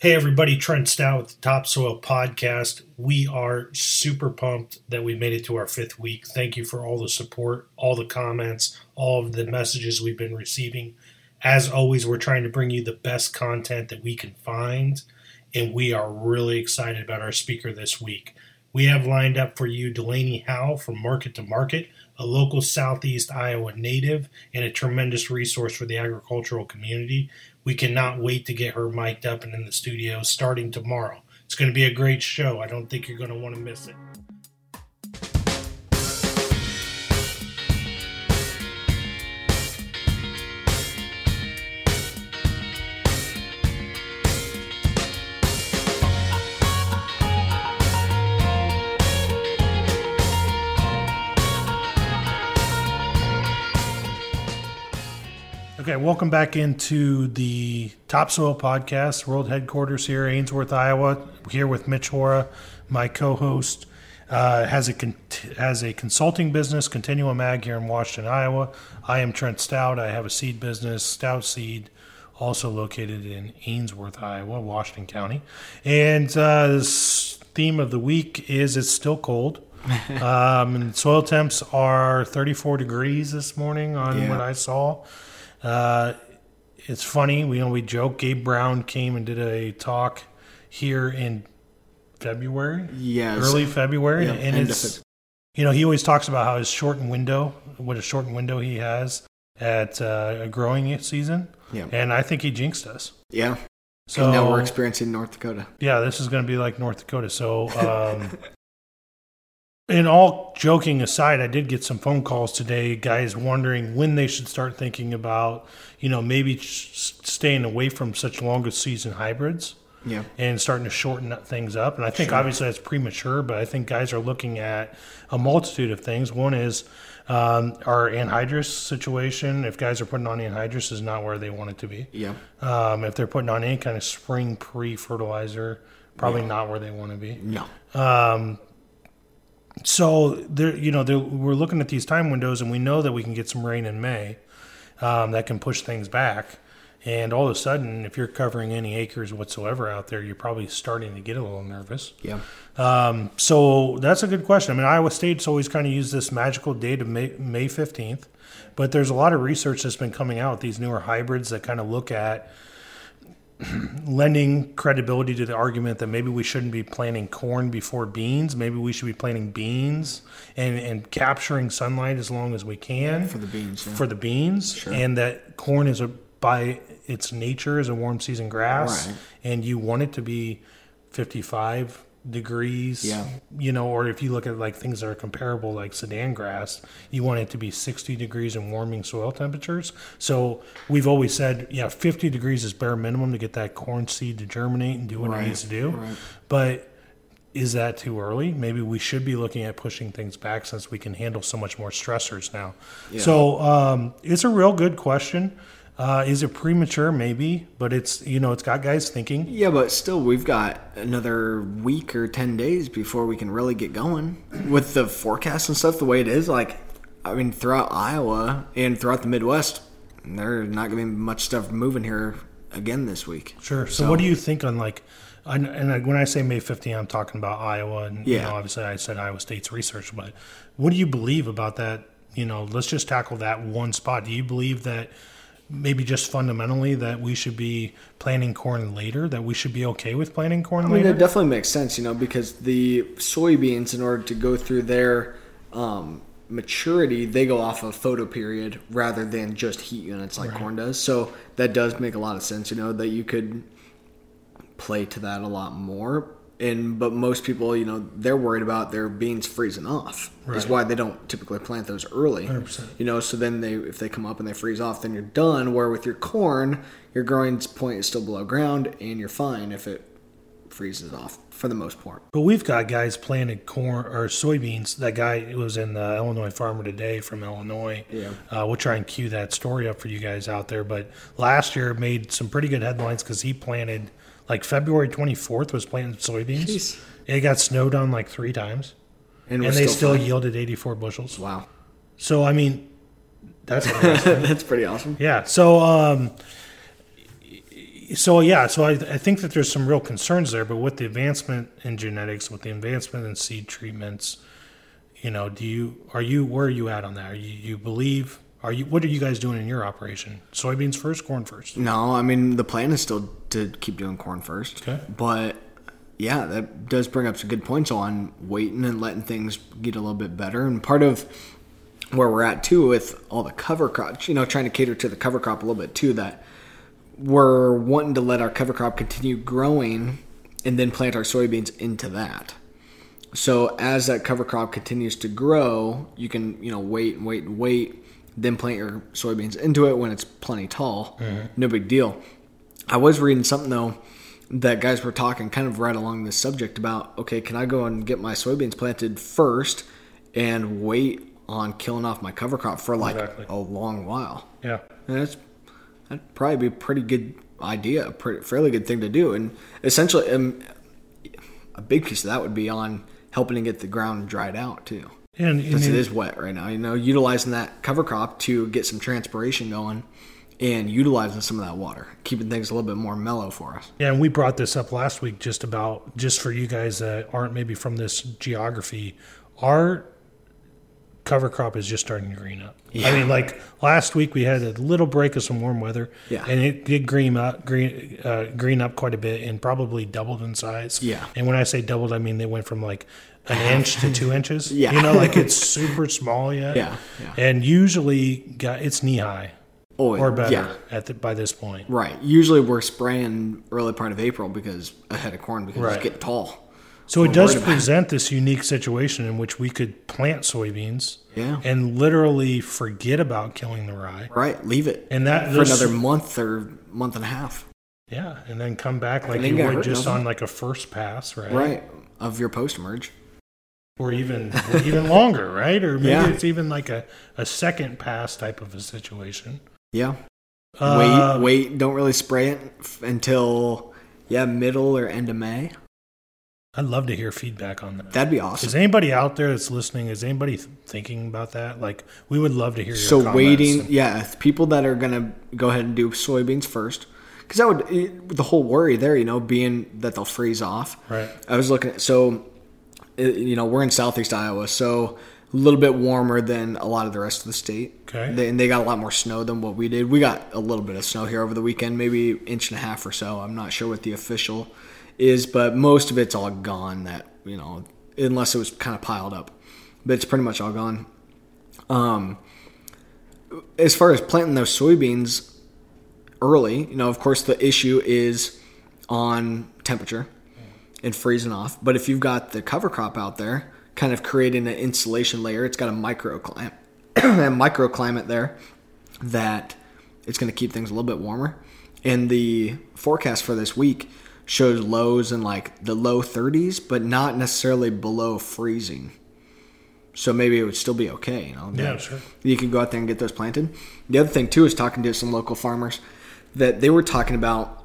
Hey, everybody, Trent Stout with the Topsoil Podcast. We are super pumped that we made it to our fifth week. Thank you for all the support, all the comments, all of the messages we've been receiving. As always, we're trying to bring you the best content that we can find, and we are really excited about our speaker this week. We have lined up for you Delaney Howe from Market to Market, a local Southeast Iowa native and a tremendous resource for the agricultural community. We cannot wait to get her mic'd up and in the studio starting tomorrow. It's going to be a great show. I don't think you're going to want to miss it. Okay, welcome back into the Topsoil Podcast, world headquarters here, Ainsworth, Iowa. Here with Mitch Hora, my co-host. Uh, has a con- has a consulting business, Continuum Ag, here in Washington, Iowa. I am Trent Stout. I have a seed business, Stout Seed, also located in Ainsworth, Iowa, Washington County. And uh, this theme of the week is it's still cold. um, and soil temps are 34 degrees this morning on Yeah. what I saw. Uh, it's funny. We you know we joke. Gabe Brown came and did a talk here in February, Yes. early February, Yeah, and it's you know he always talks about how his shortened window, what a shortened window he has at uh, a growing season, Yeah. and I think he jinxed us. Yeah. So and now we're experiencing North Dakota. yeah, this is going to be like North Dakota. So, um, in all joking aside, I did get some phone calls today, guys wondering when they should start thinking about, you know, maybe staying away from such longer season hybrids Yeah. and starting to shorten things up. And I think Sure. obviously that's premature, but I think guys are looking at a multitude of things. One is um, our anhydrous situation. If guys are putting on anhydrous, is not where they want it to be. Yeah. Um, if they're putting on any kind of spring pre fertilizer, probably not where they want to be. No. Um, so there, you know, there, we're looking at these time windows, and we know that we can get some rain in May um, that can push things back. And all of a sudden, if you're covering any acres whatsoever out there, you're probably starting to get a little nervous. Yeah. Um, so that's a good question. I mean, Iowa State's always kind of used this magical date of May, May 15th, but there's a lot of research that's been coming out with these newer hybrids that kind of look at lending credibility to the argument that maybe we shouldn't be planting corn before beans. Maybe we should be planting beans and, and capturing sunlight as long as we can For the beans. Yeah. for the beans, Sure. and that corn is a by its nature is a warm season grass, Right. and you want it to be 55 degrees. Yeah. You know, or if you look at like things that are comparable, like Sudan grass, you want it to be 60 degrees and warming soil temperatures. So we've always said, yeah, 50 degrees is bare minimum to get that corn seed to germinate and do what it needs to do. right. But is that too early? Maybe we should be looking at pushing things back since we can handle so much more stressors now. Yeah. So um, it's a real good question. Uh, is it premature? Maybe, but it's you know it's got guys thinking. Yeah, but still, we've got another week or 10 days before we can really get going. With the forecast and stuff the way it is, like, I mean, throughout Iowa and throughout the Midwest, there's not going to be much stuff moving here again this week. Sure. So, what do you think on like, and, and when I say May 15, I'm talking about Iowa, and you know, obviously I said Iowa State's research, but what do you believe about that? You know, let's just tackle that one spot. Do you believe that maybe just fundamentally that we should be planting corn later? That we should be okay with planting corn I mean, later? it definitely makes sense, you know, because the soybeans, in order to go through their um, maturity, they go off of photo period rather than just heat units like corn does. So that does make a lot of sense, you know, that you could play to that a lot more. And but most people, you know, they're worried about their beans freezing off. Is why they don't typically plant those early. 100%. You know, so then they if they come up and they freeze off, then you're done. Where with your corn, your growing point is still below ground, and you're fine if it freezes off for the most part. But we've got guys planted corn or soybeans. That guy was in the Illinois Farmer Today from Illinois. Yeah. Uh, we'll try and cue that story up for you guys out there. But last year made some pretty good headlines because he planted like February 24th was planting soybeans. Jeez. It got snowed on like three times, And, and they still fine. yielded 84 bushels. Wow, So I mean, that's that's pretty awesome. Yeah. So, um, So yeah, so I, I think that there's some real concerns there, but with the advancement in genetics, with the advancement in seed treatments, you know, do you are you where are you at on that? Are you, you believe are you what are you guys doing in your operation? Soybeans first, corn first? No, I mean the plan is still to keep doing corn first. Okay. But yeah, that does bring up some good points on waiting and letting things get a little bit better. And part of where we're at too with all the cover crops, you know, trying to cater to the cover crop a little bit too, that we're wanting to let our cover crop continue growing and then plant our soybeans into that. So as that cover crop continues to grow, you can, you know, wait and wait and wait, then plant your soybeans into it when it's plenty tall. Mm-hmm. No big deal. I was reading something though that guys were talking kind of right along this subject about okay, can I go and get my soybeans planted first and wait on killing off my cover crop for like Exactly. a long while? Yeah. And that's that'd probably be a pretty good idea, a pretty, fairly good thing to do. And essentially, um, a big piece of that would be on helping to get the ground dried out too, And, and it- is wet right now. You know, utilizing that cover crop to get some transpiration going, and utilizing some of that water, keeping things a little bit more mellow for us. Yeah, and we brought this up last week just about just for you guys that aren't maybe from this geography. Our cover crop is just starting to green up. I mean, like last week we had a little break of some warm weather, Yeah. and it did green up, green, uh, green up quite a bit, and probably doubled in size. Yeah. and when I say doubled, I mean they went from like an inch to two inches. Yeah. you know, like it's super small yet. Yeah, yeah. and usually got it's knee high Oh, or better yeah. at the, by this point. Right. Usually we're spraying early part of April because ahead of corn because Right. it's getting tall. So it does about it. present this unique situation in which we could plant soybeans Yeah. and literally forget about killing the rye. Right. Leave it And that for another month or month and a half. yeah, and then come back like you would just doesn't on like a first pass, right? Right. Of your post-emerge. Or even or even longer, right? Or maybe Yeah. it's even like a, a second pass type of a situation. Yeah. Uh, wait, wait. Don't really spray it f- until yeah middle or end of May. I'd love to hear feedback on that. That'd be awesome. Is anybody out there that's listening? Is anybody th- thinking about that? Like, we would love to hear your So waiting, yeah, people that are gonna go ahead and do soybeans first, because that would it, the whole worry there, you know, being that they'll freeze off. Right. I was looking at so, it, you know, we're in southeast Iowa, so a little bit warmer than a lot of the rest of the state. Okay. They, and they got a lot more snow than what we did. We got a little bit of snow here over the weekend, maybe inch and a half or so. I'm not sure what the official is, but most of it's all gone. That you know, unless it was kind of piled up, but it's pretty much all gone. Um, as far as planting those soybeans early, you know, of course, the issue is on temperature and freezing off. But if you've got the cover crop out there, kind of creating an insulation layer, it's got a microclimate, a microclimate there that it's going to keep things a little bit warmer. And the forecast for this week shows lows in like the low 30s, but not necessarily below freezing. So maybe it would still be okay, you know. Yeah, sure. You can go out there and get those planted. The other thing too is talking to some local farmers that they were talking about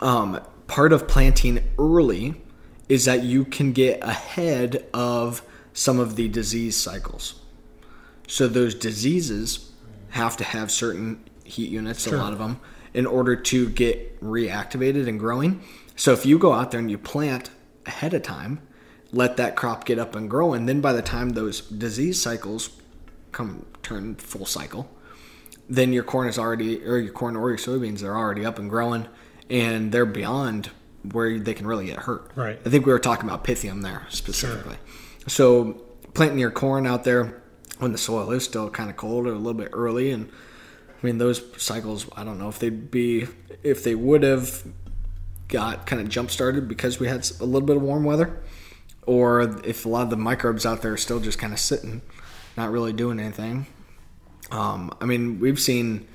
um, part of planting early is that you can get ahead of some of the disease cycles. So those diseases have to have certain heat units, a lot of them, in order to get reactivated and growing. So if you go out there and you plant ahead of time, let that crop get up and grow, and then by the time those disease cycles come turn full cycle, then your corn is already, or your corn or your soybeans are already up and growing, and they're beyond where they can really get hurt. Right. I think we were talking about Pythium there specifically. So planting your corn out there when the soil is still kind of cold or a little bit early, and I mean those cycles. I don't know if they'd be if they would have got kind of jump started because we had a little bit of warm weather, or if a lot of the microbes out there are still just kind of sitting, not really doing anything. Um, I mean, we've seen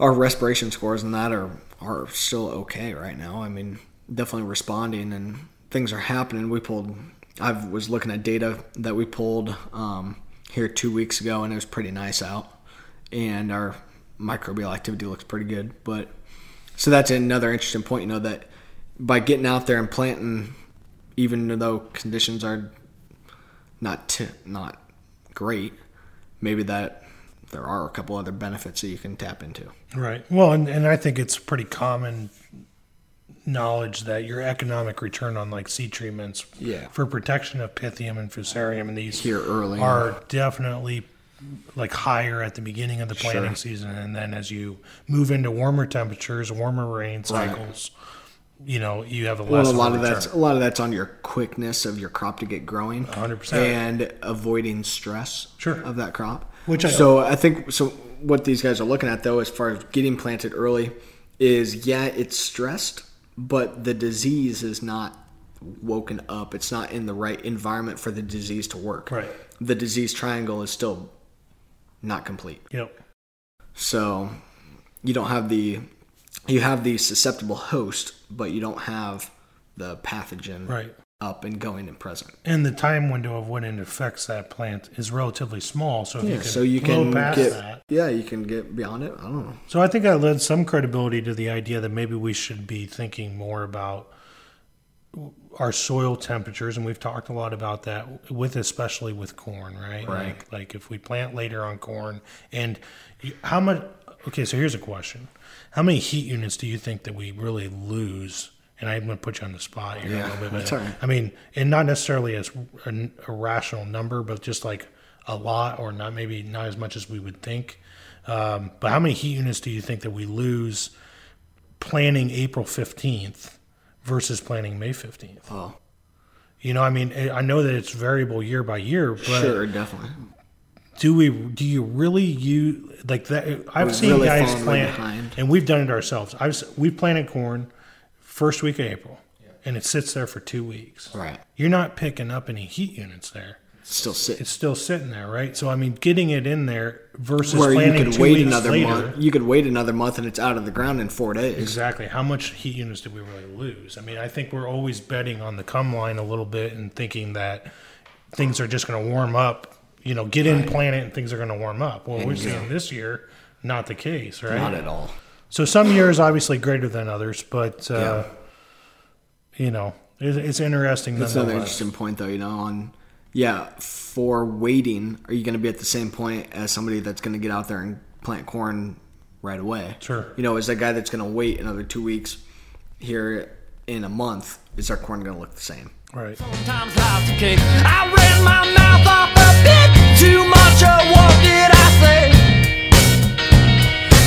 our respiration scores and that are are still okay right now. I mean, definitely responding and things are happening. We pulled. I was looking at data that we pulled um, here two weeks ago, and it was pretty nice out, and our microbial activity looks pretty good. But so that's another interesting point. You know that by getting out there and planting, even though conditions are not t- not great, maybe that there are a couple other benefits that you can tap into. Right. Well, and, and I think it's pretty common knowledge that your economic return on like seed treatments Yeah. for protection of Pythium and Fusarium and these Here early. are definitely like higher at the beginning of the planting Sure. season and then as you move into warmer temperatures, warmer rain cycles, you know, you have a Well, a lot of return. that's a lot of that's on your quickness of your crop to get growing, 100%. and avoiding stress Sure. of that crop. Which I- so I think so. What these guys are looking at though, as far as getting planted early, is yeah, it's stressed, but the disease is not woken up. It's not in the right environment for the disease to work. Right. The disease triangle is still not complete. Yep. So you don't have the you have the susceptible host, but you don't have the pathogen Right. Up and going and present. And the time window of when it affects that plant is relatively small. So if you Yeah, can so you can past get that. yeah, you can get beyond it. I don't know. So I think that lends some credibility to the idea that maybe we should be thinking more about our soil temperatures, and we've talked a lot about that with especially with corn, right? Right. Like, like if we plant later on corn, and how much? Okay, so here's a question: How many heat units do you think that we really lose? And I'm going to put you on the spot here Yeah, a little bit. that's but- all right. I mean, and not necessarily as a, a rational number, but just like a lot, or not maybe not as much as we would think. Um, but how many heat units do you think that we lose planning April 15th versus planning May 15th? Oh, You know, I mean, I know that it's variable year by year, but sure, definitely. do we? Do you really use like that? I've We're seen really guys plant, behind. and we've done it ourselves. I've s- we planted corn first week of April, and it sits there for two weeks. Right. You're not picking up any heat units there. Still sit It's still sitting there, right? So I mean, getting it in there versus where you planting could two wait weeks another later. month. You could wait another month and it's out of the ground in four days. Exactly. How much heat units did we really lose? I mean, I think we're always betting on the come line a little bit and thinking that things are just going to warm up. You know, get in, plant it, and things are going to warm up. Well, we're seeing this year not the case, right? Not at all. So some years obviously greater than others, but uh, you know, it, it's interesting. That's another interesting point, though. You know, on yeah, for waiting, are you going to be at the same point as somebody that's going to get out there and plant corn right away? Sure. You know, is that guy that's going to wait another two weeks here in a month? Is our corn going to look the same? Right.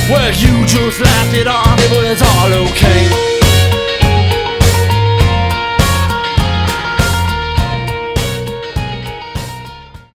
Well, you just laughed it off. It was all okay.